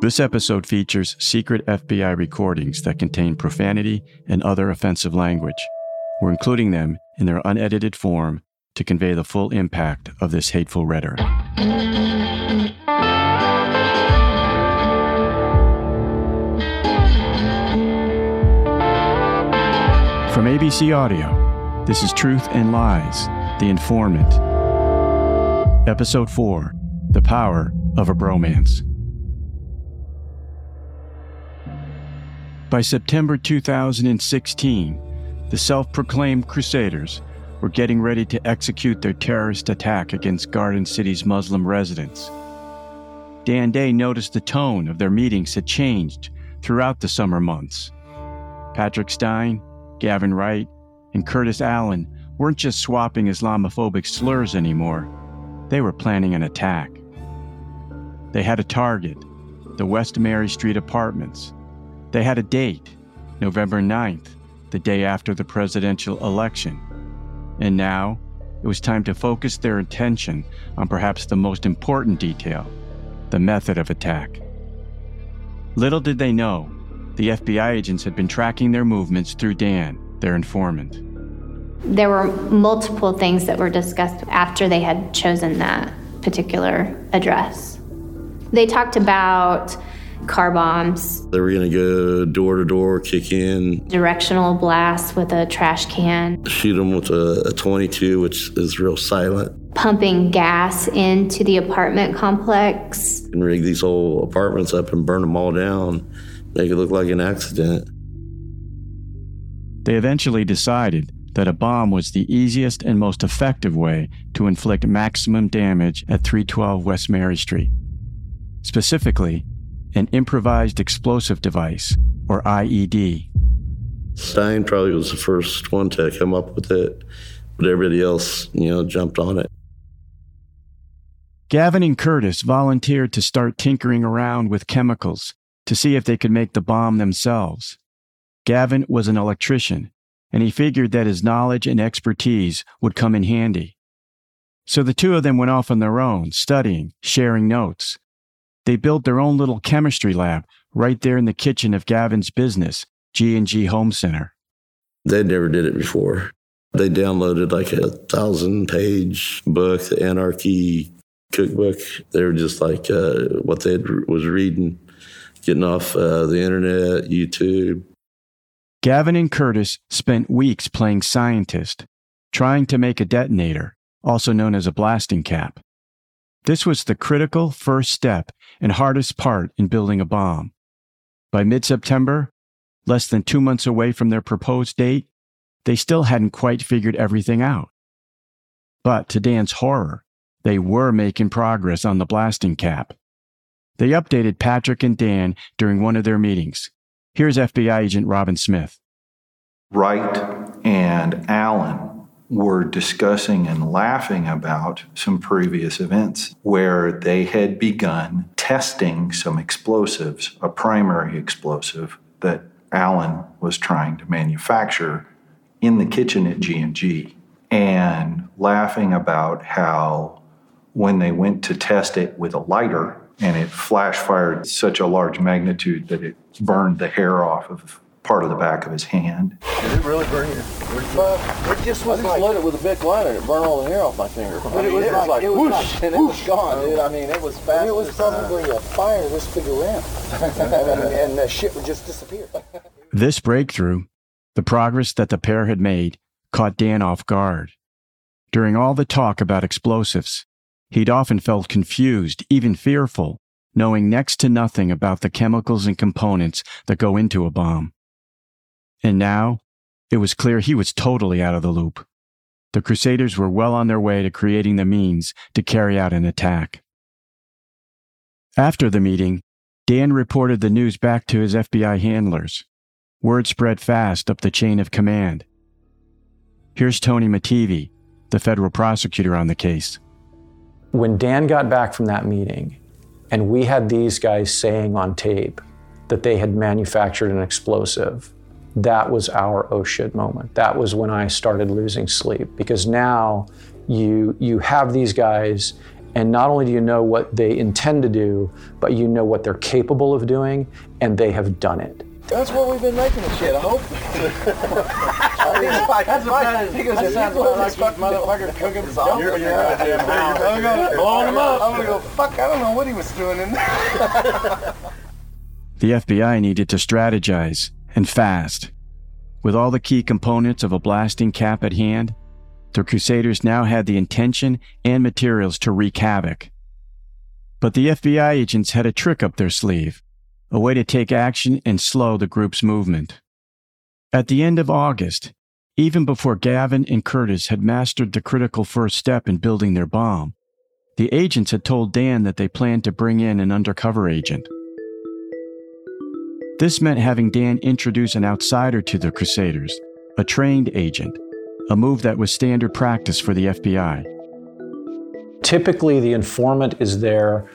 This episode features secret FBI recordings that contain profanity and other offensive language. We're including them in their unedited form to convey the full impact of this hateful rhetoric. From ABC Audio, this is Truth and Lies The Informant. Episode 4 The Power of a Bromance. By September 2016, the self proclaimed Crusaders were getting ready to execute their terrorist attack against Garden City's Muslim residents. Dan Day noticed the tone of their meetings had changed throughout the summer months. Patrick Stein, Gavin Wright, and Curtis Allen weren't just swapping Islamophobic slurs anymore, they were planning an attack. They had a target the West Mary Street apartments they had a date, November 9th, the day after the presidential election. And now, it was time to focus their attention on perhaps the most important detail the method of attack. Little did they know, the FBI agents had been tracking their movements through Dan, their informant. There were multiple things that were discussed after they had chosen that particular address. They talked about car bombs. They were going to go door to door, kick in. Directional blast with a trash can. Shoot them with a, a 22, which is real silent. Pumping gas into the apartment complex. And rig these whole apartments up and burn them all down, make it look like an accident. They eventually decided that a bomb was the easiest and most effective way to inflict maximum damage at 312 West Mary Street. Specifically, an improvised explosive device, or IED. Stein probably was the first one to come up with it, but everybody else, you know, jumped on it. Gavin and Curtis volunteered to start tinkering around with chemicals to see if they could make the bomb themselves. Gavin was an electrician, and he figured that his knowledge and expertise would come in handy. So the two of them went off on their own, studying, sharing notes, they built their own little chemistry lab right there in the kitchen of Gavin's business, G&G Home Center. They never did it before. They downloaded like a thousand page book, the Anarchy cookbook. They were just like uh, what they was reading, getting off uh, the internet, YouTube. Gavin and Curtis spent weeks playing scientist, trying to make a detonator, also known as a blasting cap. This was the critical first step and hardest part in building a bomb. By mid September, less than two months away from their proposed date, they still hadn't quite figured everything out. But to Dan's horror, they were making progress on the blasting cap. They updated Patrick and Dan during one of their meetings. Here's FBI agent Robin Smith. Wright and Allen were discussing and laughing about some previous events where they had begun testing some explosives, a primary explosive that Allen was trying to manufacture in the kitchen at G&G and laughing about how when they went to test it with a lighter and it flash fired such a large magnitude that it burned the hair off of part of the back of his hand. Did it really burn you? Well, it just was I just like, lit it with a big lighter and it burned all the hair off my finger. But it was like- like it was whoosh, like- and it was gone, dude. I mean, it was fast. it was as, uh, probably a fire this big around, and, and the shit would just disappear. This breakthrough, the progress that the pair had made, caught Dan off guard. During all the talk about explosives, he'd often felt confused, even fearful, knowing next to nothing about the chemicals and components that go into a bomb. And now, it was clear he was totally out of the loop. The Crusaders were well on their way to creating the means to carry out an attack. After the meeting, Dan reported the news back to his FBI handlers. Word spread fast up the chain of command. Here's Tony Mattivi, the federal prosecutor on the case. When Dan got back from that meeting, and we had these guys saying on tape that they had manufactured an explosive, that was our oh shit moment. That was when I started losing sleep because now you you have these guys and not only do you know what they intend to do, but you know what they're capable of doing and they have done it. That's what we've been making the shit, I hope. I mean, that's right. He goes, it sounds like fuck motherfucker cooking something. You're, you're I'm gonna blow him up. I'm gonna go, fuck, I don't know what he was doing in there. The FBI needed to strategize, and fast. With all the key components of a blasting cap at hand, the Crusaders now had the intention and materials to wreak havoc. But the FBI agents had a trick up their sleeve a way to take action and slow the group's movement. At the end of August, even before Gavin and Curtis had mastered the critical first step in building their bomb, the agents had told Dan that they planned to bring in an undercover agent. This meant having Dan introduce an outsider to the Crusaders, a trained agent, a move that was standard practice for the FBI. Typically, the informant is there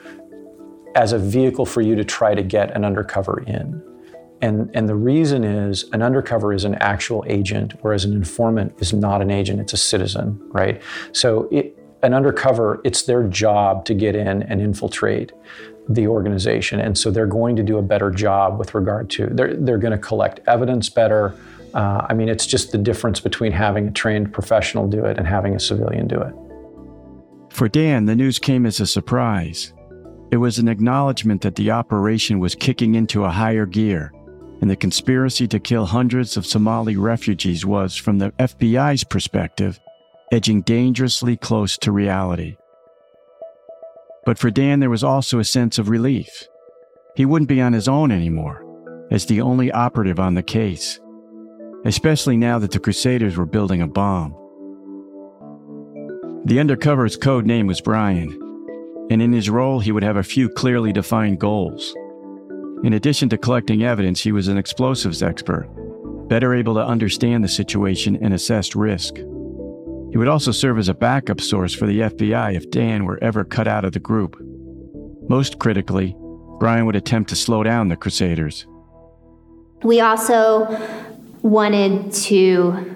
as a vehicle for you to try to get an undercover in. And, and the reason is an undercover is an actual agent, whereas an informant is not an agent, it's a citizen, right? So it, an undercover, it's their job to get in and infiltrate the organization. And so they're going to do a better job with regard to, they're, they're going to collect evidence better. Uh, I mean, it's just the difference between having a trained professional do it and having a civilian do it. For Dan, the news came as a surprise. It was an acknowledgement that the operation was kicking into a higher gear, and the conspiracy to kill hundreds of Somali refugees was, from the FBI's perspective, edging dangerously close to reality. But for Dan, there was also a sense of relief. He wouldn't be on his own anymore, as the only operative on the case, especially now that the Crusaders were building a bomb. The undercover's code name was Brian, and in his role, he would have a few clearly defined goals. In addition to collecting evidence, he was an explosives expert, better able to understand the situation and assess risk. He would also serve as a backup source for the FBI if Dan were ever cut out of the group. Most critically, Brian would attempt to slow down the Crusaders. We also wanted to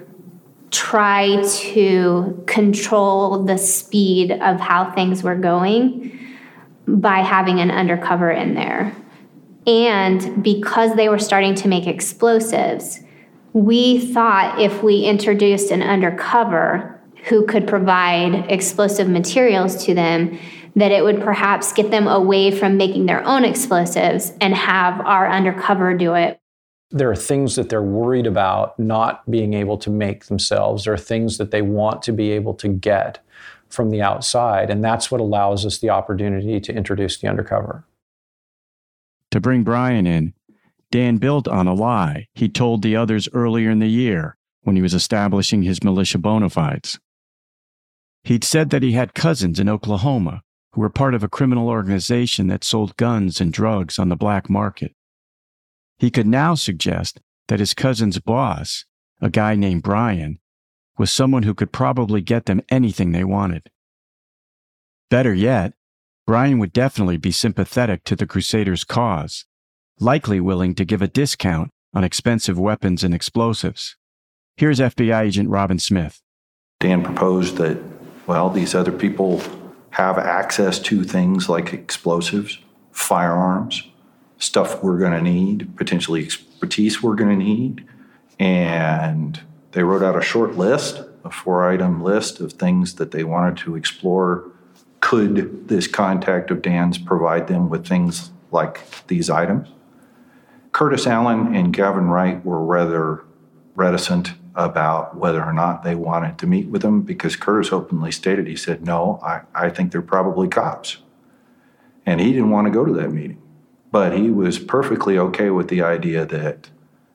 try to control the speed of how things were going by having an undercover in there. And because they were starting to make explosives, we thought if we introduced an undercover who could provide explosive materials to them, that it would perhaps get them away from making their own explosives and have our undercover do it. There are things that they're worried about not being able to make themselves. There are things that they want to be able to get from the outside. And that's what allows us the opportunity to introduce the undercover. To bring Brian in, Dan built on a lie he told the others earlier in the year when he was establishing his militia bona fides. He'd said that he had cousins in Oklahoma who were part of a criminal organization that sold guns and drugs on the black market. He could now suggest that his cousin's boss, a guy named Brian, was someone who could probably get them anything they wanted. Better yet, Brian would definitely be sympathetic to the Crusaders' cause, likely willing to give a discount on expensive weapons and explosives. Here's FBI agent Robin Smith. Dan proposed that, well, these other people have access to things like explosives, firearms, stuff we're going to need, potentially expertise we're going to need. And they wrote out a short list, a four item list of things that they wanted to explore. Could this contact of Dan's provide them with things like these items? Curtis Allen and Gavin Wright were rather reticent about whether or not they wanted to meet with him because Curtis openly stated, he said, No, I, I think they're probably cops. And he didn't want to go to that meeting. But he was perfectly okay with the idea that,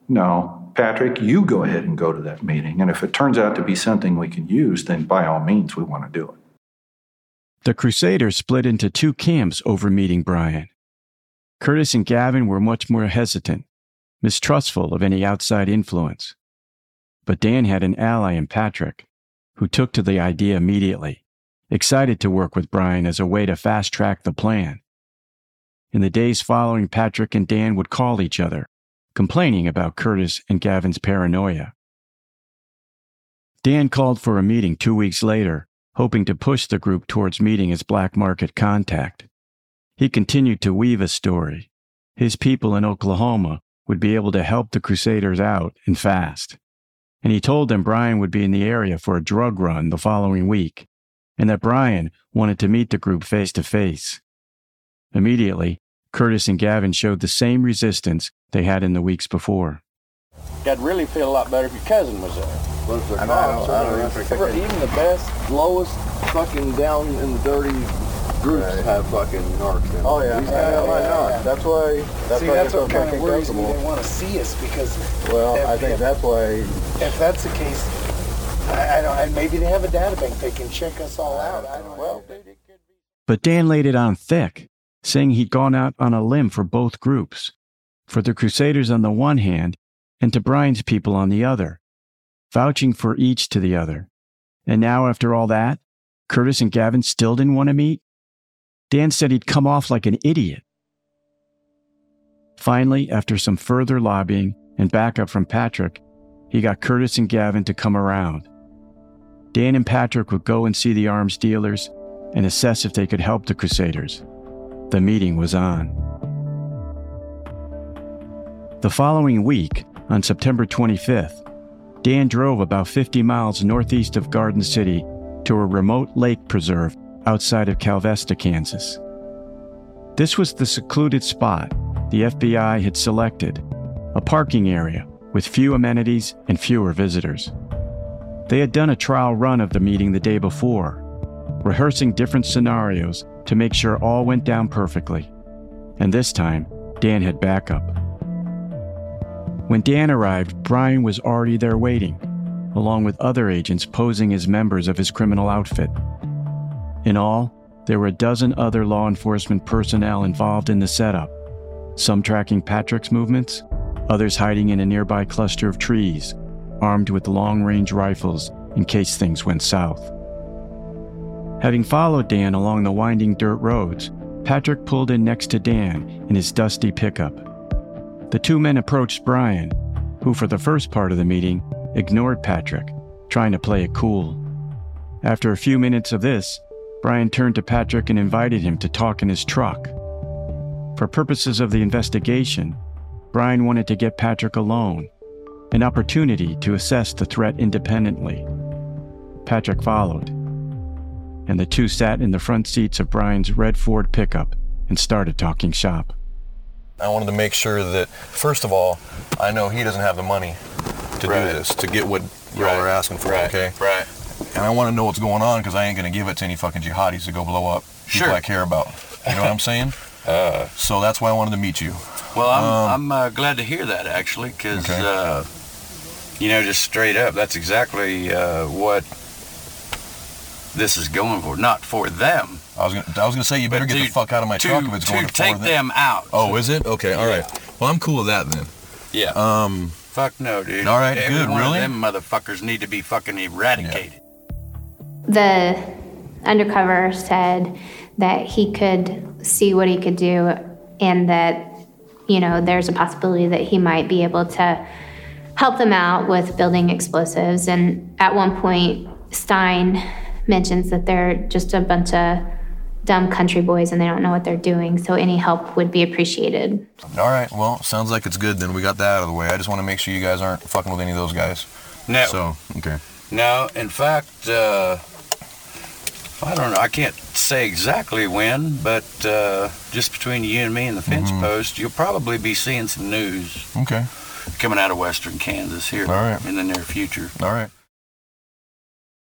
no, Patrick, you go ahead and go to that meeting. And if it turns out to be something we can use, then by all means, we want to do it. The Crusaders split into two camps over meeting Brian. Curtis and Gavin were much more hesitant, mistrustful of any outside influence. But Dan had an ally in Patrick, who took to the idea immediately, excited to work with Brian as a way to fast track the plan. In the days following, Patrick and Dan would call each other, complaining about Curtis and Gavin's paranoia. Dan called for a meeting two weeks later, hoping to push the group towards meeting his black market contact. He continued to weave a story. His people in Oklahoma would be able to help the Crusaders out and fast. And he told them Brian would be in the area for a drug run the following week, and that Brian wanted to meet the group face to face. Immediately, Curtis and Gavin showed the same resistance they had in the weeks before. I'd really feel a lot better if your cousin was there. What's the I don't, I don't cost? even, even the best, lowest, fucking down in the dirty groups Right. have fucking narcs in them. Oh, yeah. These Yeah, guys yeah, might yeah, not. yeah. That's why. That's See, why that's I what feel kind of worries me. They want to see us because Well, if- I think if- that's why. if that's the case, I, I don't. And maybe they have a data bank they can check us all out. I don't Well, know. dude, it could be. But Dan laid it on thick, saying he'd gone out on a limb for both groups, for the Crusaders on the one hand, and to Brian's people on the other, vouching for each to the other. And now, after all that, Curtis and Gavin still didn't want to meet? Dan said he'd come off like an idiot. Finally, after some further lobbying and backup from Patrick, he got Curtis and Gavin to come around. Dan and Patrick would go and see the arms dealers and assess if they could help the Crusaders. The meeting was on. The following week, on September 25th, Dan drove about 50 miles northeast of Garden City to a remote lake preserve outside of Kalvesta, Kansas. This was the secluded spot the FBI had selected, a parking area with few amenities and fewer visitors. They had done a trial run of the meeting the day before, rehearsing different scenarios to make sure all went down perfectly. And this time, Dan had backup. When Dan arrived, Brian was already there waiting, along with other agents posing as members of his criminal outfit. In all, there were a dozen other law enforcement personnel involved in the setup, some tracking Patrick's movements, others hiding in a nearby cluster of trees, armed with long range rifles in case things went south. Having followed Dan along the winding dirt roads, Patrick pulled in next to Dan in his dusty pickup. The two men approached Brian, who, for the first part of the meeting, ignored Patrick, trying to play it cool. After a few minutes of this, Brian turned to Patrick and invited him to talk in his truck. For purposes of the investigation, Brian wanted to get Patrick alone, an opportunity to assess the threat independently. Patrick followed, and the two sat in the front seats of Brian's red Ford pickup and started talking shop. I wanted to make sure that, first of all, I know he doesn't have the money to Right. do this, to get what y'all Right. are asking for, Right. okay? Right. And I want to know what's going on because I ain't going to give it to any fucking jihadis to go blow up people Sure. I care about. You know what I'm saying? Uh, So that's why I wanted to meet you. well, I'm Um, I'm uh, glad to hear that actually, because Okay. uh, you know, just straight up, that's exactly uh, what this is going for. Not for them. I was gonna, I was gonna say you better but get the fuck out of my to, truck if it's to going to take for them out. Oh, is it? Okay, all right. Well, I'm cool with that then. Yeah. Um, Fuck no, dude. All right, Every good, one really? Of them motherfuckers need to be fucking eradicated. The undercover said that he could see what he could do and that, you know, there's a possibility that he might be able to help them out with building explosives. And at one point, Stein mentions that they're just a bunch of dumb country boys and they don't know what they're doing. So any help would be appreciated. all right. Well, sounds like it's good then. We got that out of the way. I just want to make sure you guys aren't fucking with any of those guys. No. So, okay. No, in fact, uh, I don't know. I can't say exactly when, but uh, just between you and me and the fence Mm-hmm. post, you'll probably be seeing some news Okay. coming out of western Kansas here All right. in the near future. All right.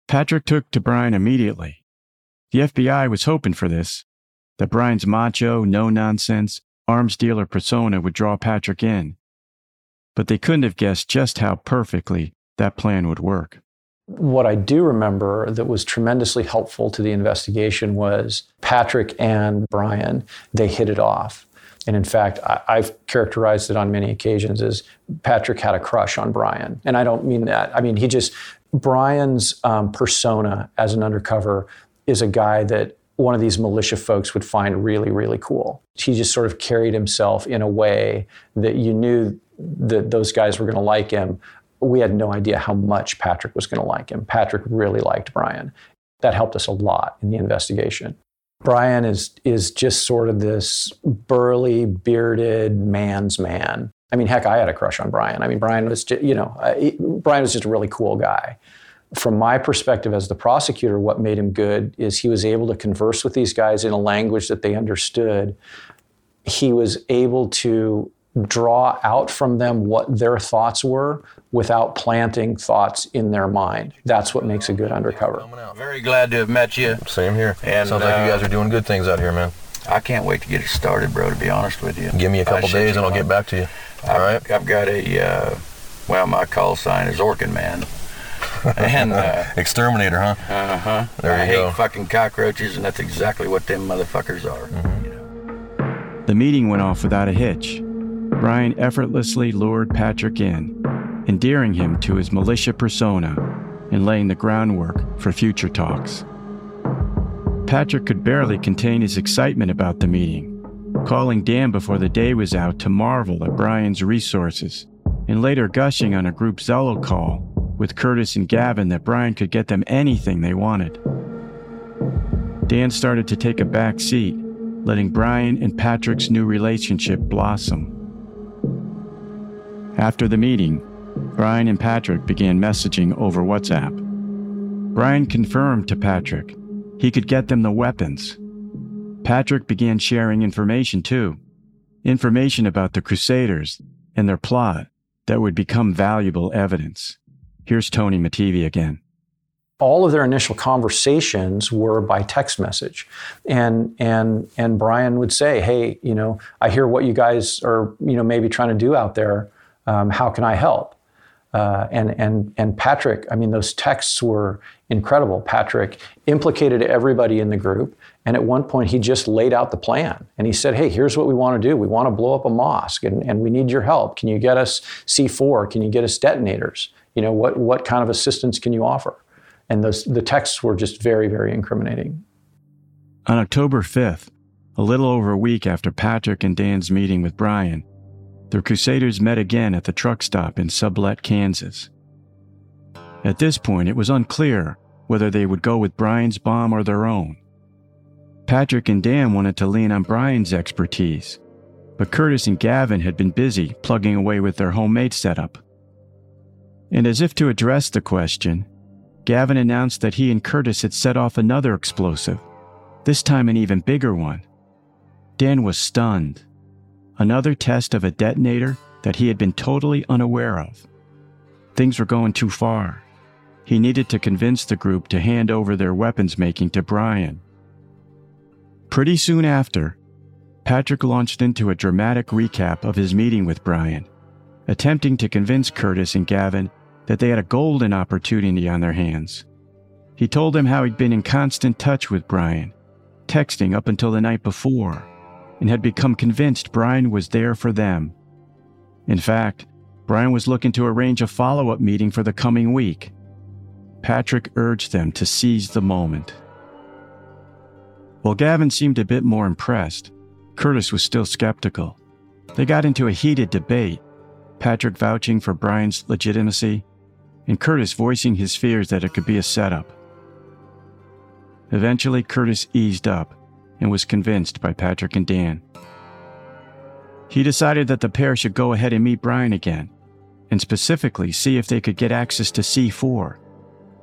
Patrick took to Brian immediately. The FBI was hoping for this that Brian's macho, no nonsense, arms dealer persona would draw Patrick in. But they couldn't have guessed just how perfectly that plan would work. What I do remember that was tremendously helpful to the investigation was Patrick and Brian, they hit it off. And in fact, I, have characterized it on many occasions as Patrick had a crush on Brian. And I don't mean that. I mean, he just, Brian's um, persona as an undercover is a guy that one of these militia folks would find really, really cool. He just sort of carried himself in a way that you knew that those guys were going to like him. We had no idea how much Patrick was going to like him. Patrick really liked Brian. That helped us a lot in the investigation. Brian is is just sort of this burly, bearded man's man. I mean, heck, I had a crush on Brian. I mean, Brian was, just, you know, uh, he, Brian was just a really cool guy. From my perspective as the prosecutor, what made him good is he was able to converse with these guys in a language that they understood. He was able to draw out from them what their thoughts were without planting thoughts in their mind. That's what makes a good undercover. Very glad to have met you. Same here. And sounds uh, like you guys are doing good things out here, man. I can't wait to get it started, bro. To be honest with you, give me a couple days and I'll get back to you. All I've, right. I've got a uh, well, my call sign is Orkin Man. and uh, exterminator, huh? Uh huh. There I you hate go. fucking cockroaches, and that's exactly what them motherfuckers are. Mm-hmm. You know? The meeting went off without a hitch. Brian effortlessly lured Patrick in, endearing him to his militia persona and laying the groundwork for future talks. Patrick could barely contain his excitement about the meeting, calling Dan before the day was out to marvel at Brian's resources, and later gushing on a group Zello call with Curtis and Gavin that Brian could get them anything they wanted. Dan started to take a back seat, letting Brian and Patrick's new relationship blossom. After the meeting, Brian and Patrick began messaging over WhatsApp. Brian confirmed to Patrick he could get them the weapons. Patrick began sharing information too information about the Crusaders and their plot that would become valuable evidence. Here's Tony Mattivi again all of their initial conversations were by text message and and and Brian would say hey you know I hear what you guys are you know maybe trying to do out there um, how can I help? Uh, and and and Patrick I mean those texts were incredible. Patrick implicated everybody in the group. And at one point he just laid out the plan. And he said hey here's what we want to do. We want to blow up a mosque and, and we need your help. Can you get us C4 can you get us detonators? You know what what kind of assistance can you offer? And those, the texts were just very, very incriminating. On October 5th, a little over a week after Patrick and Dan's meeting with Brian, the Crusaders met again at the truck stop in Sublette, Kansas. At this point, it was unclear whether they would go with Brian's bomb or their own. Patrick and Dan wanted to lean on Brian's expertise, but Curtis and Gavin had been busy plugging away with their homemade setup. And as if to address the question, Gavin announced that he and Curtis had set off another explosive, this time an even bigger one. Dan was stunned. Another test of a detonator that he had been totally unaware of. Things were going too far. He needed to convince the group to hand over their weapons making to Brian. Pretty soon after, Patrick launched into a dramatic recap of his meeting with Brian, attempting to convince Curtis and Gavin that they had a golden opportunity on their hands. He told them how he'd been in constant touch with Brian, texting up until the night before, and had become convinced Brian was there for them. In fact, Brian was looking to arrange a follow up meeting for the coming week. Patrick urged them to seize the moment. While Gavin seemed a bit more impressed, Curtis was still skeptical. They got into a heated debate, Patrick vouching for Brian's legitimacy and Curtis voicing his fears that it could be a setup. Eventually, Curtis eased up and was convinced by Patrick and Dan. He decided that the pair should go ahead and meet Brian again, and specifically see if they could get access to C4,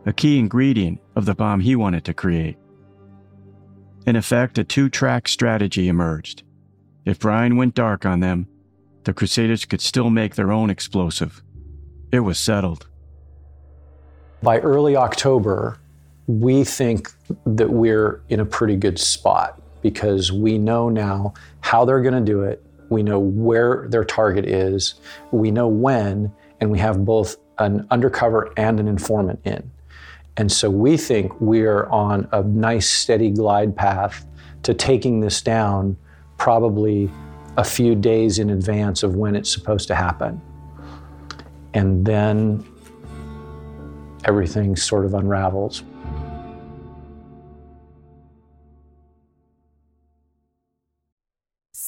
a key ingredient of the bomb he wanted to create. In effect, a two track strategy emerged. If Brian went dark on them, the Crusaders could still make their own explosive. It was settled. By early October, we think that we're in a pretty good spot because we know now how they're going to do it. We know where their target is. We know when, and we have both an undercover and an informant in. And so we think we're on a nice, steady glide path to taking this down probably a few days in advance of when it's supposed to happen. And then everything sort of unravels.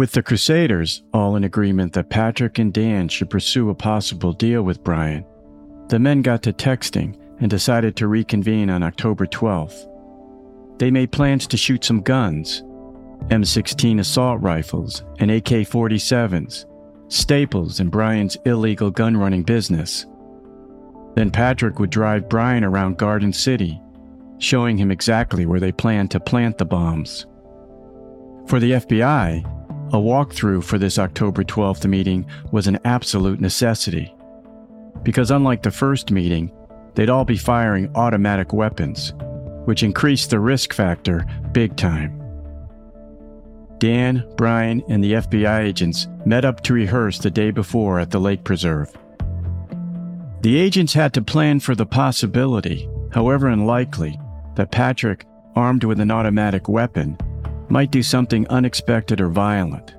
With the Crusaders all in agreement that Patrick and Dan should pursue a possible deal with Brian, the men got to texting and decided to reconvene on October 12th. They made plans to shoot some guns M16 assault rifles and AK 47s, staples in Brian's illegal gun running business. Then Patrick would drive Brian around Garden City, showing him exactly where they planned to plant the bombs. For the FBI, a walkthrough for this October 12th meeting was an absolute necessity. Because unlike the first meeting, they'd all be firing automatic weapons, which increased the risk factor big time. Dan, Brian, and the FBI agents met up to rehearse the day before at the lake preserve. The agents had to plan for the possibility, however unlikely, that Patrick, armed with an automatic weapon, might do something unexpected or violent.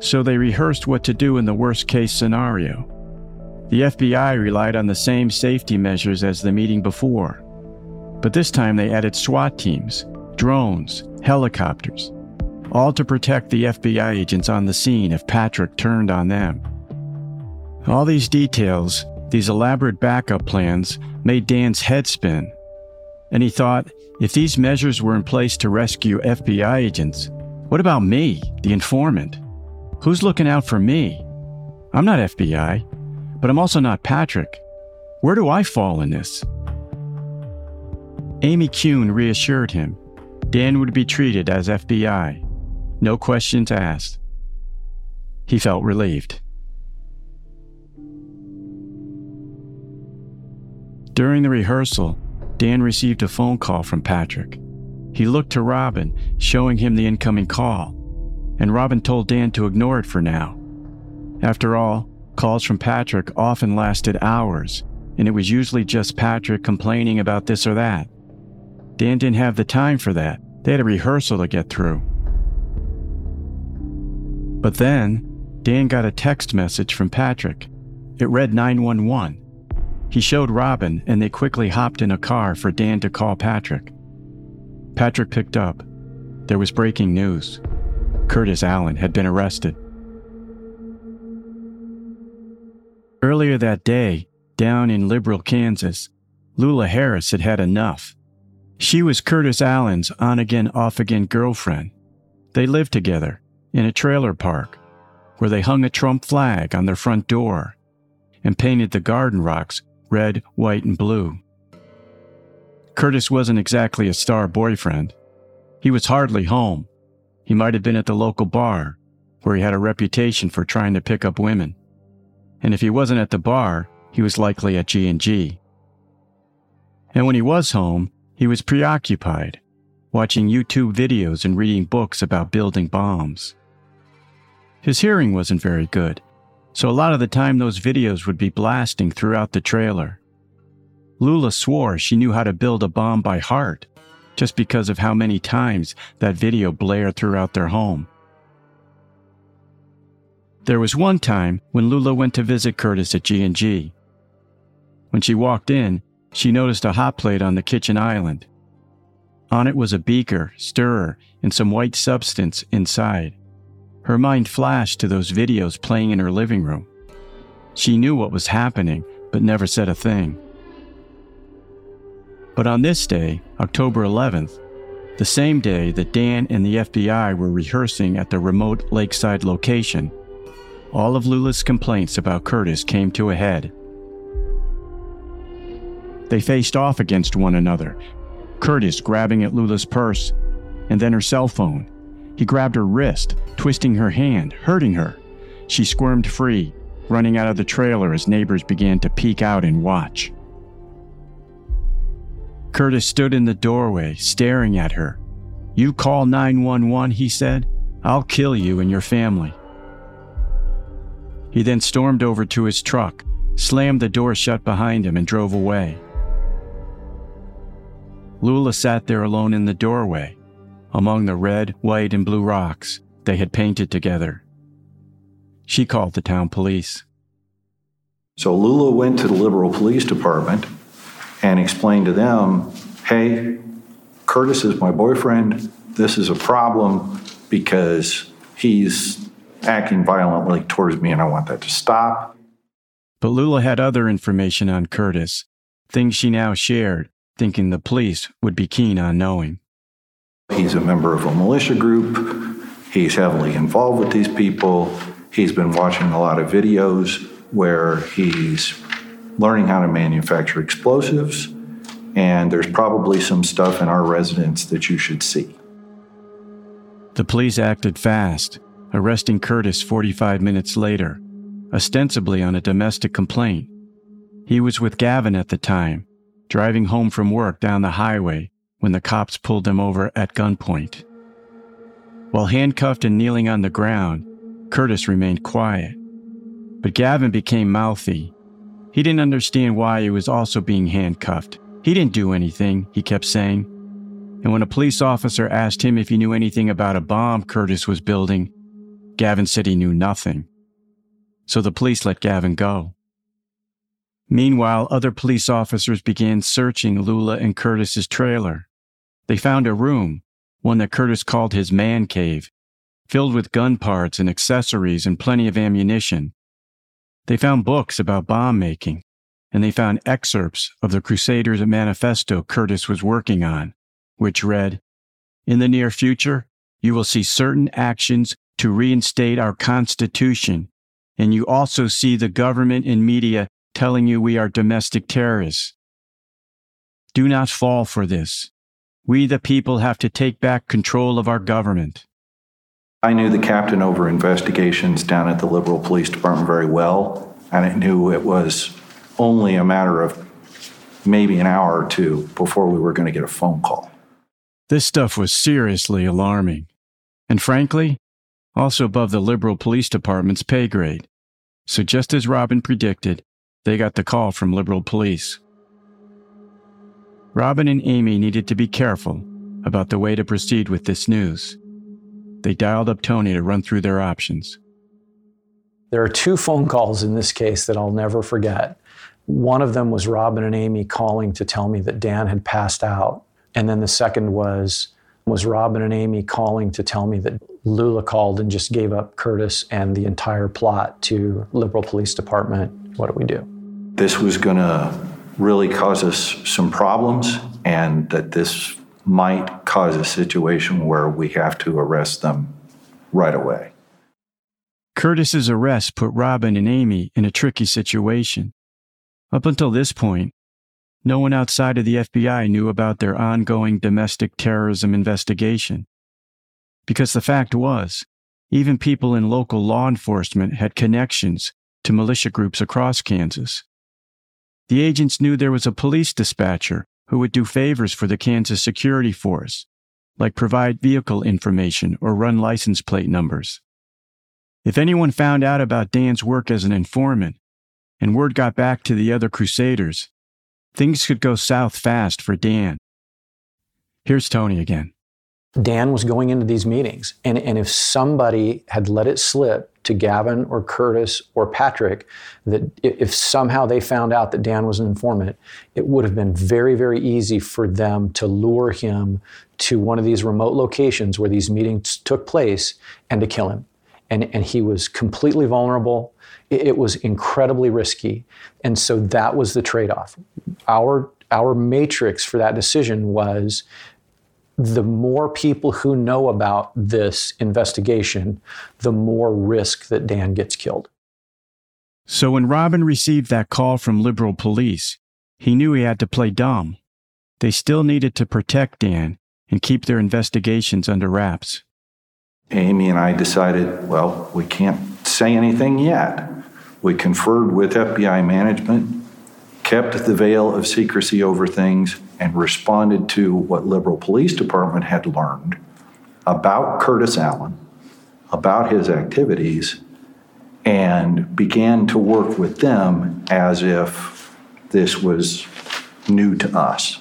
So they rehearsed what to do in the worst case scenario. The FBI relied on the same safety measures as the meeting before, but this time they added SWAT teams, drones, helicopters, all to protect the FBI agents on the scene if Patrick turned on them. All these details, these elaborate backup plans, made Dan's head spin. And he thought, if these measures were in place to rescue FBI agents, what about me, the informant? Who's looking out for me? I'm not FBI, but I'm also not Patrick. Where do I fall in this? Amy Kuhn reassured him Dan would be treated as FBI, no questions asked. He felt relieved. During the rehearsal, Dan received a phone call from Patrick. He looked to Robin, showing him the incoming call, and Robin told Dan to ignore it for now. After all, calls from Patrick often lasted hours, and it was usually just Patrick complaining about this or that. Dan didn't have the time for that. They had a rehearsal to get through. But then, Dan got a text message from Patrick. It read 911. He showed Robin, and they quickly hopped in a car for Dan to call Patrick. Patrick picked up. There was breaking news Curtis Allen had been arrested. Earlier that day, down in Liberal, Kansas, Lula Harris had had enough. She was Curtis Allen's on again, off again girlfriend. They lived together in a trailer park where they hung a Trump flag on their front door and painted the garden rocks red, white, and blue. Curtis wasn't exactly a star boyfriend. He was hardly home. He might have been at the local bar, where he had a reputation for trying to pick up women. And if he wasn't at the bar, he was likely at G&G. And when he was home, he was preoccupied, watching YouTube videos and reading books about building bombs. His hearing wasn't very good, so a lot of the time those videos would be blasting throughout the trailer. Lula swore she knew how to build a bomb by heart just because of how many times that video blared throughout their home. There was one time when Lula went to visit Curtis at G&G. When she walked in, she noticed a hot plate on the kitchen island. On it was a beaker, stirrer, and some white substance inside. Her mind flashed to those videos playing in her living room. She knew what was happening, but never said a thing. But on this day, October 11th, the same day that Dan and the FBI were rehearsing at the remote lakeside location, all of Lula's complaints about Curtis came to a head. They faced off against one another, Curtis grabbing at Lula's purse and then her cell phone. He grabbed her wrist, twisting her hand, hurting her. She squirmed free, running out of the trailer as neighbors began to peek out and watch. Curtis stood in the doorway, staring at her. You call 911, he said. I'll kill you and your family. He then stormed over to his truck, slammed the door shut behind him, and drove away. Lula sat there alone in the doorway, among the red, white, and blue rocks they had painted together. She called the town police. So Lula went to the Liberal Police Department and explained to them hey, Curtis is my boyfriend. This is a problem because he's acting violently towards me and I want that to stop. But Lula had other information on Curtis, things she now shared, thinking the police would be keen on knowing. He's a member of a militia group. He's heavily involved with these people. He's been watching a lot of videos where he's learning how to manufacture explosives. And there's probably some stuff in our residence that you should see. The police acted fast, arresting Curtis 45 minutes later, ostensibly on a domestic complaint. He was with Gavin at the time, driving home from work down the highway when the cops pulled him over at gunpoint. While handcuffed and kneeling on the ground, Curtis remained quiet. But Gavin became mouthy. He didn't understand why he was also being handcuffed. He didn't do anything, he kept saying. And when a police officer asked him if he knew anything about a bomb Curtis was building, Gavin said he knew nothing. So the police let Gavin go. Meanwhile, other police officers began searching Lula and Curtis's trailer. They found a room, one that Curtis called his man cave, filled with gun parts and accessories and plenty of ammunition. They found books about bomb making, and they found excerpts of the Crusaders' manifesto Curtis was working on, which read, In the near future, you will see certain actions to reinstate our Constitution, and you also see the government and media telling you we are domestic terrorists. Do not fall for this. We, the people, have to take back control of our government. I knew the captain over investigations down at the Liberal Police Department very well, and I knew it was only a matter of maybe an hour or two before we were going to get a phone call. This stuff was seriously alarming, and frankly, also above the Liberal Police Department's pay grade. So, just as Robin predicted, they got the call from Liberal Police. Robin and Amy needed to be careful about the way to proceed with this news. They dialed up Tony to run through their options. There are two phone calls in this case that I'll never forget. One of them was Robin and Amy calling to tell me that Dan had passed out. And then the second was was Robin and Amy calling to tell me that Lula called and just gave up Curtis and the entire plot to Liberal Police Department. What do we do? This was going to really cause us some problems, and that this might cause a situation where we have to arrest them right away. Curtis's arrest put Robin and Amy in a tricky situation. Up until this point, no one outside of the FBI knew about their ongoing domestic terrorism investigation. Because the fact was, even people in local law enforcement had connections to militia groups across Kansas. The agents knew there was a police dispatcher who would do favors for the Kansas Security Force, like provide vehicle information or run license plate numbers. If anyone found out about Dan's work as an informant, and word got back to the other Crusaders, things could go south fast for Dan. Here's Tony again. Dan was going into these meetings, and, and if somebody had let it slip to Gavin or Curtis or Patrick, that if somehow they found out that Dan was an informant, it would have been very, very easy for them to lure him to one of these remote locations where these meetings took place and to kill him. And, and he was completely vulnerable. It, it was incredibly risky. And so that was the trade off. Our, our matrix for that decision was the more people who know about this investigation, the more risk that Dan gets killed. So when Robin received that call from Liberal police, he knew he had to play dumb. They still needed to protect Dan and keep their investigations under wraps. Amy and I decided, well, we can't say anything yet. We conferred with FBI management, kept the veil of secrecy over things, and responded to what Liberal Police Department had learned about Curtis Allen, about his activities, and began to work with them as if this was new to us.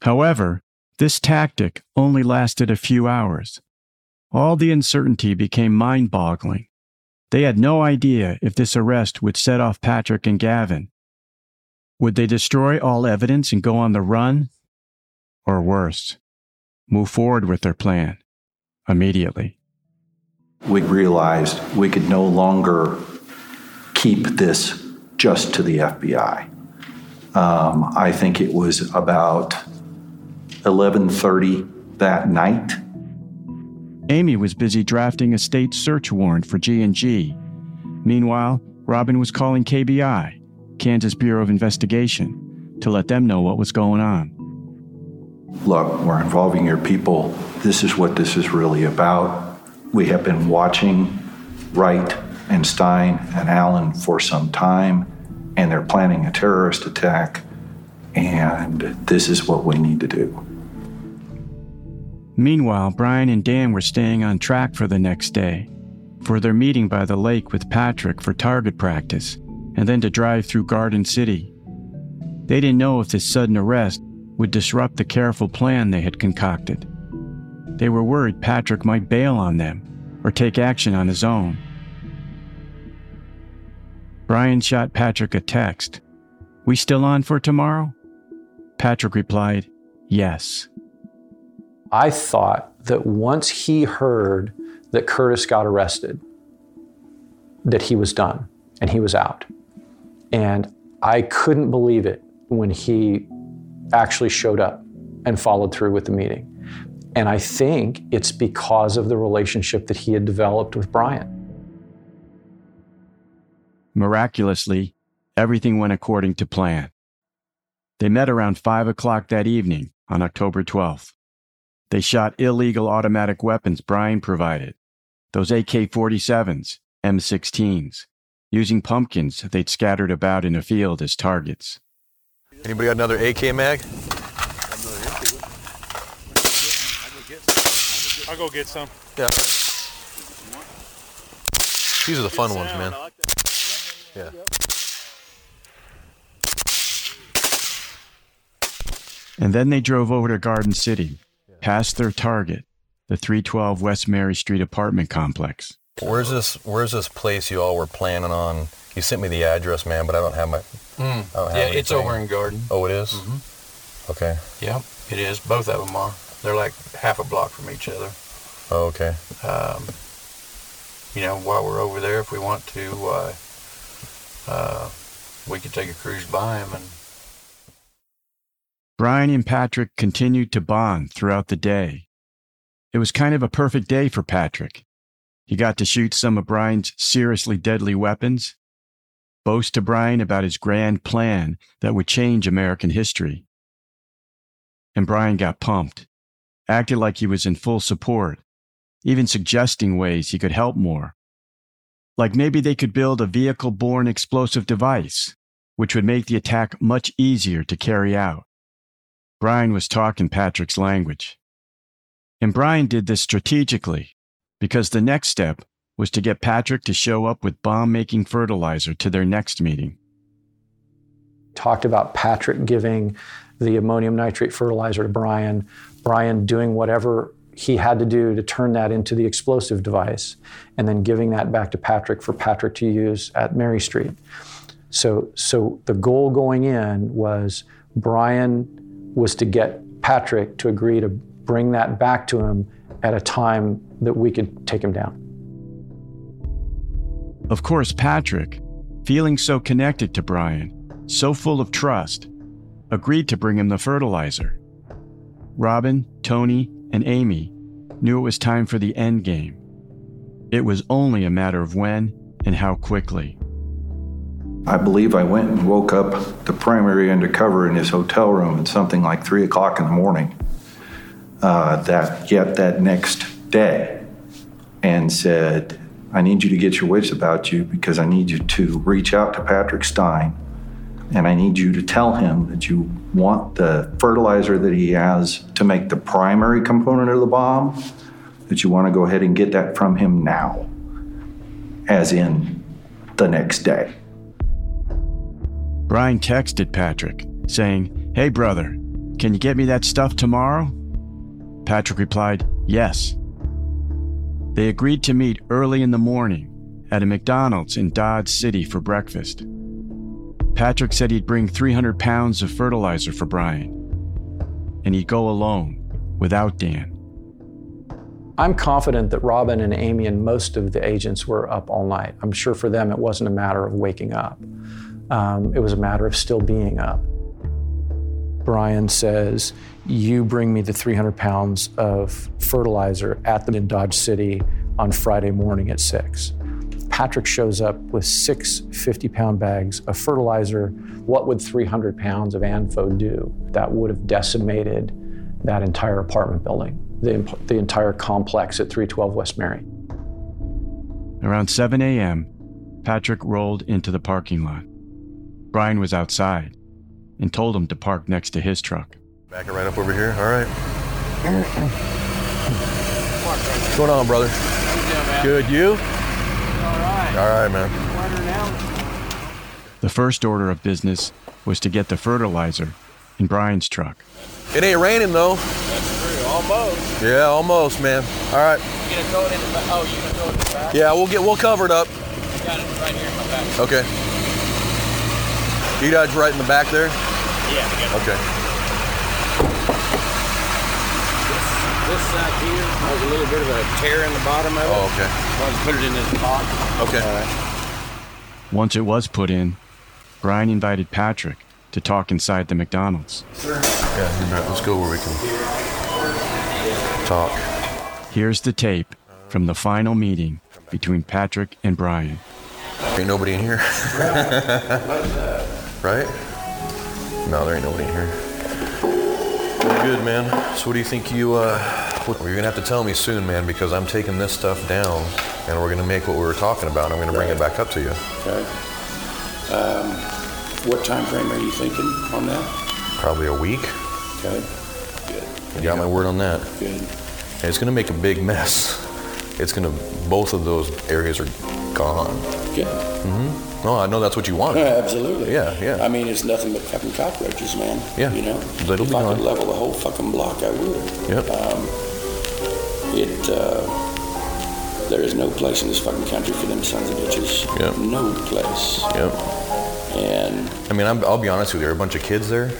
However, this tactic only lasted a few hours. All the uncertainty became mind boggling. They had no idea if this arrest would set off Patrick and Gavin, would they destroy all evidence and go on the run? Or worse, move forward with their plan immediately? We realized we could no longer keep this just to the FBI. Um, I think it was about 11:30 that night. Amy was busy drafting a state search warrant for G&G. Meanwhile, Robin was calling KBI Kansas Bureau of Investigation to let them know what was going on. Look, we're involving your people. This is what this is really about. We have been watching Wright and Stein and Allen for some time, and they're planning a terrorist attack, and this is what we need to do. Meanwhile, Brian and Dan were staying on track for the next day, for their meeting by the lake with Patrick for target practice and then to drive through Garden City. They didn't know if this sudden arrest would disrupt the careful plan they had concocted. They were worried Patrick might bail on them or take action on his own. Brian shot Patrick a text. We still on for tomorrow? Patrick replied, Yes. I thought that once he heard that Curtis got arrested, that he was done and he was out. And I couldn't believe it when he actually showed up and followed through with the meeting. And I think it's because of the relationship that he had developed with Brian. Miraculously, everything went according to plan. They met around 5 o'clock that evening on October 12th. They shot illegal automatic weapons Brian provided, those AK 47s, M16s, using pumpkins they'd scattered about in a field as targets. Anybody got another AK mag? I'll go get some. Yeah. These are the fun ones, man. Yeah. And then they drove over to Garden City, past their target, the 312 West Mary Street apartment complex. Where's this? Where's this place you all were planning on? You sent me the address, man, but I don't have my. Mm. Don't have yeah, anything. it's over in Garden. Oh, it is? Mm-hmm. Okay. Yep, it is. Both of them are. They're like half a block from each other. Oh, okay. Um, you know, while we're over there, if we want to, uh, uh, we could take a cruise by them and. Brian and Patrick continued to bond throughout the day. It was kind of a perfect day for Patrick. He got to shoot some of Brian's seriously deadly weapons, boast to Brian about his grand plan that would change American history. And Brian got pumped, acted like he was in full support, even suggesting ways he could help more. Like maybe they could build a vehicle borne explosive device, which would make the attack much easier to carry out. Brian was talking Patrick's language. And Brian did this strategically because the next step was to get Patrick to show up with bomb making fertilizer to their next meeting. talked about Patrick giving the ammonium nitrate fertilizer to Brian, Brian doing whatever he had to do to turn that into the explosive device, and then giving that back to Patrick for Patrick to use at Mary Street. So, so the goal going in was Brian was to get Patrick to agree to bring that back to him at a time that we could take him down. Of course, Patrick, feeling so connected to Brian, so full of trust, agreed to bring him the fertilizer. Robin, Tony, and Amy knew it was time for the end game. It was only a matter of when and how quickly. I believe I went and woke up the primary undercover in his hotel room at something like three o'clock in the morning. Uh, that yet that next day, and said, "I need you to get your wits about you because I need you to reach out to Patrick Stein, and I need you to tell him that you want the fertilizer that he has to make the primary component of the bomb. That you want to go ahead and get that from him now, as in the next day." Brian texted Patrick, saying, Hey, brother, can you get me that stuff tomorrow? Patrick replied, Yes. They agreed to meet early in the morning at a McDonald's in Dodge City for breakfast. Patrick said he'd bring 300 pounds of fertilizer for Brian, and he'd go alone without Dan. I'm confident that Robin and Amy and most of the agents were up all night. I'm sure for them it wasn't a matter of waking up. Um, it was a matter of still being up. Brian says, You bring me the 300 pounds of fertilizer at the in Dodge City on Friday morning at 6. Patrick shows up with six 50 pound bags of fertilizer. What would 300 pounds of ANFO do? That would have decimated that entire apartment building, the, the entire complex at 312 West Mary. Around 7 a.m., Patrick rolled into the parking lot. Brian was outside and told him to park next to his truck. Back it right up over here. All right. What's going on, brother? Good. You? All right. All right, man. The first order of business was to get the fertilizer in Brian's truck. It ain't raining though. That's true. Almost. Yeah, almost, man. All right. You gonna throw it in the back? Oh, you gonna throw it in the back? Yeah, we'll get we'll cover it up. Got it right here in my back. Okay. You guys right in the back there? Yeah. we got it. Okay. This side here has a little bit of a tear in the bottom of it. Oh, okay. So I can put it in this pot. Okay. Once it was put in, Brian invited Patrick to talk inside the McDonald's. Yeah, you bet. Let's go where we can talk. Here's the tape from the final meeting between Patrick and Brian. Ain't nobody in here. right? No, there ain't nobody in here. Good, man. So what do you think you, uh, what, you're gonna have to tell me soon, man, because I'm taking this stuff down and we're gonna make what we were talking about. and I'm gonna bring it back up to you. Okay. Um, what time frame are you thinking on that? Probably a week. Okay. Good. You got my word on that. Good. And it's gonna make a big mess. It's gonna, both of those areas are gone. Good. Mm-hmm. No, I know that's what you want. Absolutely. Yeah, yeah. I mean, it's nothing but fucking cockroaches, man. Yeah. You know? That'll if be I could level the whole fucking block, I would. Yep. Um, it, uh, there is no place in this fucking country for them sons of bitches. Yep. No place. Yep. And I mean, I'm, I'll be honest with you. There are a bunch of kids there.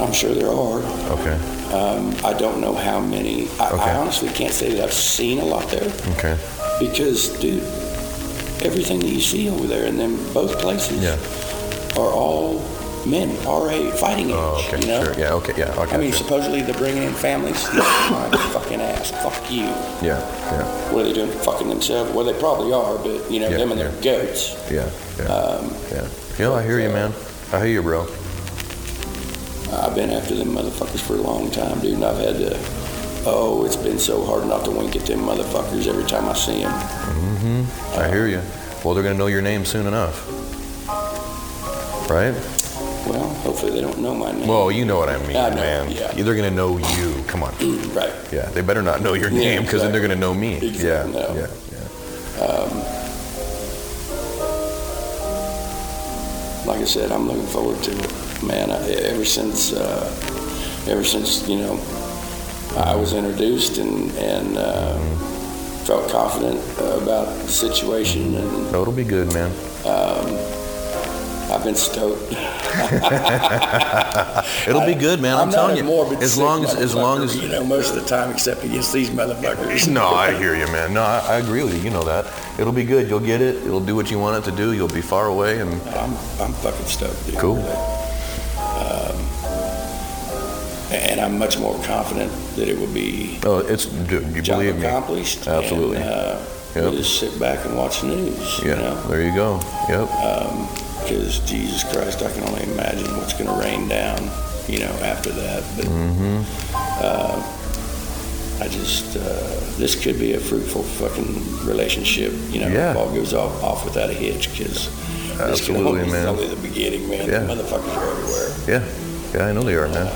I'm sure there are. Okay. Um, I don't know how many. I, I honestly can't say that I've seen a lot there. Okay. Because, dude, everything that you see over there in them both places Yeah. are all men, RA, fighting age. Oh, okay. you know? Sure. Yeah. Okay. Yeah. Okay. I mean, supposedly they're bringing in families. My fucking ass. Fuck you. Yeah. Yeah. What are they doing? Fucking themselves? Well, they probably are, but, you know, Yeah, them and their goats. Yeah. Yeah. Um, yeah. Yeah. I hear you, man. I hear you, bro. I've been after them motherfuckers for a long time, dude, and I've had to. Oh, it's been so hard not to wink at them motherfuckers every time I see them. Mm-hmm. I hear you. Well, they're gonna know your name soon enough, right? Well, hopefully they don't know my name. Well, you know what I mean, I know, man. yeah. They're gonna know you. Come on. right. Yeah. They better not know your name because then they're gonna know me. Exactly, Yeah. no. Yeah. Yeah. Um, like I said, I'm looking forward to it, man. I, ever since, uh, ever since you know, I was introduced and and uh, felt confident about the situation, and it'll be good, man. Um, I've been stoked. It'll be good, man. I'm, I'm telling you. Morbid as long as, as long as you know, most of the time, except against these motherfuckers. No, I hear you, man. No, I, I, agree with you. You know that. It'll be good. You'll get it. It'll do what you want it to do. You'll be far away, and I'm I'm fucking stoked. Dude. Cool. And I'm much more confident that it will be. Oh, it's you job believe me? accomplished. Absolutely. And, uh, Yep. we'll just sit back and watch the news. Yeah, You know? there you go. Yep. Because Jesus Christ, I can only imagine what's going to rain down, you know, after that. But Mm-hmm. uh, I just, uh, this could be a fruitful fucking relationship, you know, Yeah. if all goes off, off without a hitch. Because this can Absolutely, only, man. only the beginning, man. Yeah. The motherfuckers are everywhere. Yeah. Yeah, I know they are, man.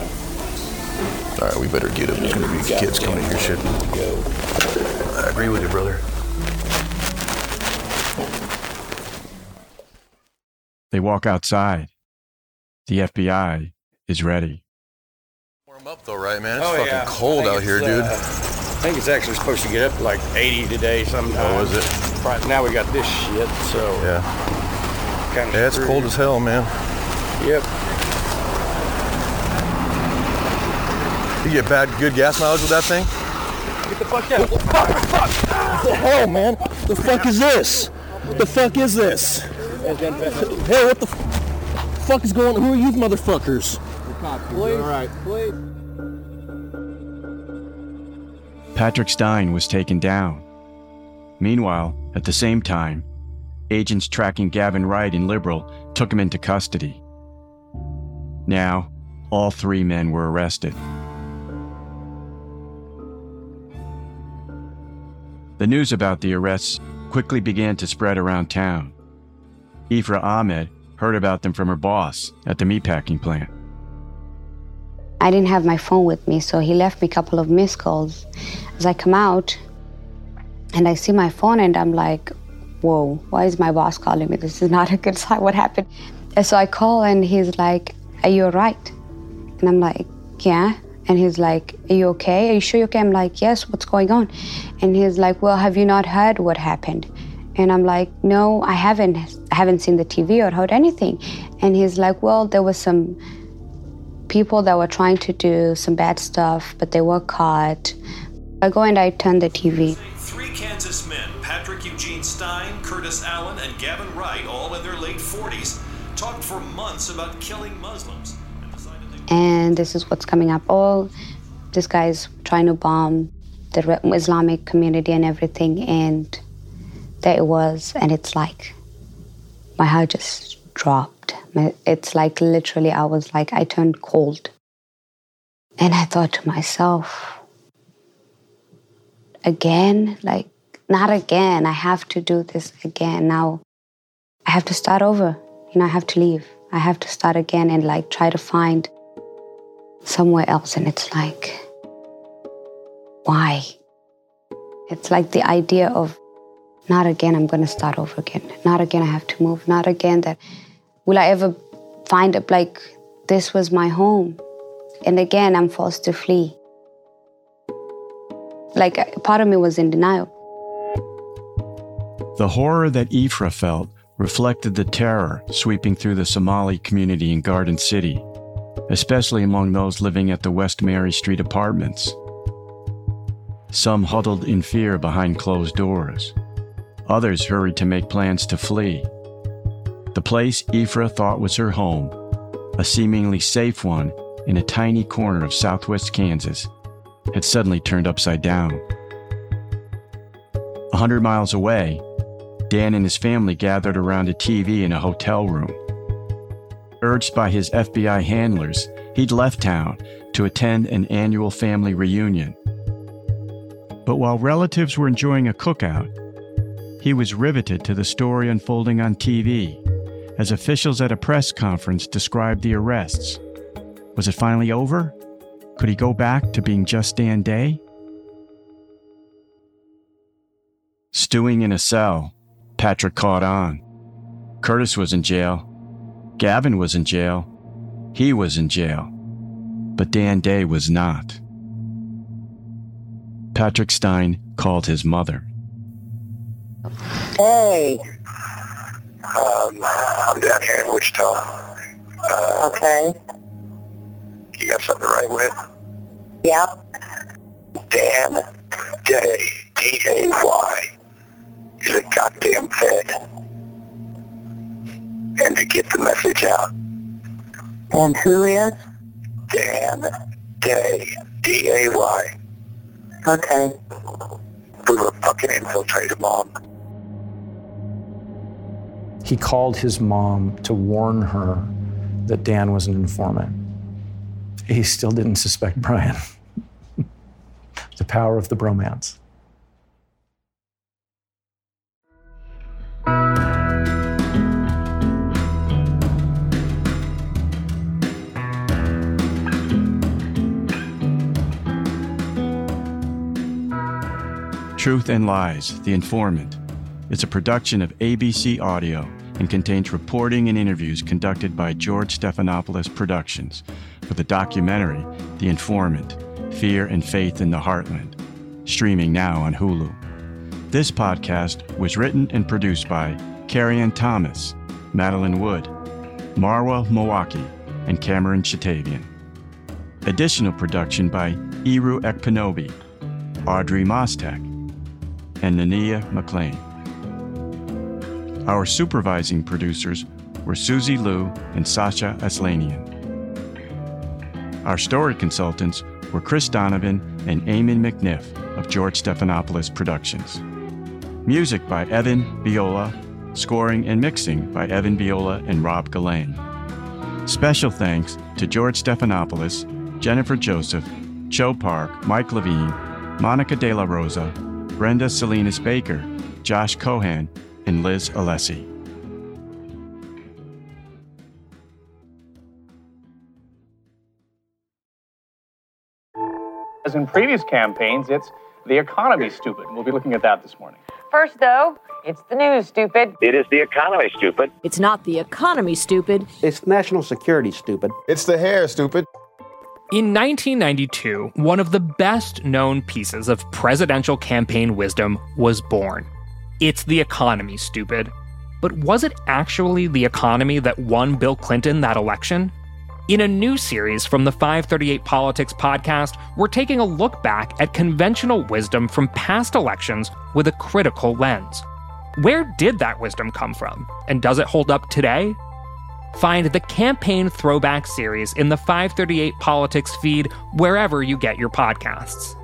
All right, we better get him. There's gonna be kids coming to hear shit. I agree with you, brother. They walk outside. The FBI is ready. Warm up though, right, man? It's Oh, fucking yeah. cold out here, it's, dude. uh, I think it's actually supposed to get up to like 80 today sometime. Oh, is it? Right now we got this shit, so Yeah. kind of Yeah, it's cold as hell, man. Yep. You get bad, good gas mileage with that thing? Get the fuck out. Fuck, fuck. What the hell, man? The fuck is this? The fuck is this? Hey, what the fuck is going on? Who are you motherfuckers? Please. All right. Please. Patrick Stein was taken down. Meanwhile, at the same time, agents tracking Gavin Wright in Liberal took him into custody. Now, all three men were arrested. The news about the arrests quickly began to spread around town. Ifra Ahmed heard about them from her boss at the meatpacking plant. I didn't have my phone with me, so he left me a couple of missed calls. As I come out and I see my phone, and I'm like, whoa, why is my boss calling me? This is not a good sign. What happened? And so I call, and he's like, Are you all right? And I'm like, Yeah. And he's like, Are you okay? Are you sure you're okay? I'm like, Yes, what's going on? And he's like, Well, have you not heard what happened? And I'm like, No, I haven't. I haven't seen the TV or heard anything. And he's like, Well, there was some people that were trying to do some bad stuff, but they were caught. I go and I turn the TV. Three Kansas men, Patrick Eugene Stein, Curtis Allen, and Gavin Wright, all in their late 40s, talked for months about killing Muslims. And this is what's coming up. All this guy's trying to bomb the Islamic community and everything, and there it was, and it's like my heart just dropped. It's like literally, I was like, I turned cold, and I thought to myself, again, like not again. I have to do this again now. I have to start over. You know, I have to leave. I have to start again and like try to find somewhere else. And it's like, why? It's like the idea of not again, I'm going to start over again. Not again, I have to move. Not again, that will I ever find it like this was my home? And again, I'm forced to flee. Like part of me was in denial. The horror that Ifra felt reflected the terror sweeping through the Somali community in Garden City, especially among those living at the West Mary Street apartments. Some huddled in fear behind closed doors. Others hurried to make plans to flee. The place Ifra thought was her home, a seemingly safe one in a tiny corner of southwest Kansas, had suddenly turned upside down. A hundred miles away, Dan and his family gathered around a TV in a hotel room. Urged by his FBI handlers, he'd left town to attend an annual family reunion. But while relatives were enjoying a cookout, he was riveted to the story unfolding on TV as officials at a press conference described the arrests. Was it finally over? Could he go back to being just Dan Day? Stewing in a cell, Patrick caught on. Curtis was in jail. Gavin was in jail. He was in jail. But Dan Day was not. Patrick Stein called his mother. Hey. Um, I'm down here in Wichita. Uh, Okay. you got something to write with? Yep. Dan Day, D-A-Y, is a goddamn fed. And to get the message out, And who is? Dan Day, D-A-Y, Okay. we were fucking infiltrated, Mom. He called his mom to warn her that Dan was an informant. He still didn't suspect Brian. the power of the bromance. Truth and Lies The Informant. It's a production of ABC Audio and contains reporting and interviews conducted by George Stephanopoulos Productions for the documentary The Informant Fear and Faith in the Heartland, streaming now on Hulu. This podcast was written and produced by Carrie Ann Thomas, Madeline Wood, Marwa Mawaki, and Cameron Chatavian. Additional production by Iru Ekpanobi, Audrey Mostek, and Nania McLean. Our supervising producers were Susie Liu and Sasha Aslanian. Our story consultants were Chris Donovan and Eamon McNiff of George Stephanopoulos Productions. Music by Evan Viola, scoring and mixing by Evan Viola and Rob Gillane. Special thanks to George Stephanopoulos, Jennifer Joseph, Joe Park, Mike Levine, Monica De La Rosa, Brenda Salinas Baker, Josh Cohan, and Liz Alessi. As in previous campaigns, it's the economy, stupid. We'll be looking at that this morning. First, though, it's the news, stupid. It is the economy, stupid. It's not the economy, stupid. It's national security, stupid. It's the hair, stupid. In 1992, one of the best known pieces of presidential campaign wisdom was born. It's the economy, stupid. But was it actually the economy that won Bill Clinton that election? In a new series from the 538 Politics podcast, we're taking a look back at conventional wisdom from past elections with a critical lens. Where did that wisdom come from? And does it hold up today? Find the Campaign Throwback series in the 538 Politics feed wherever you get your podcasts.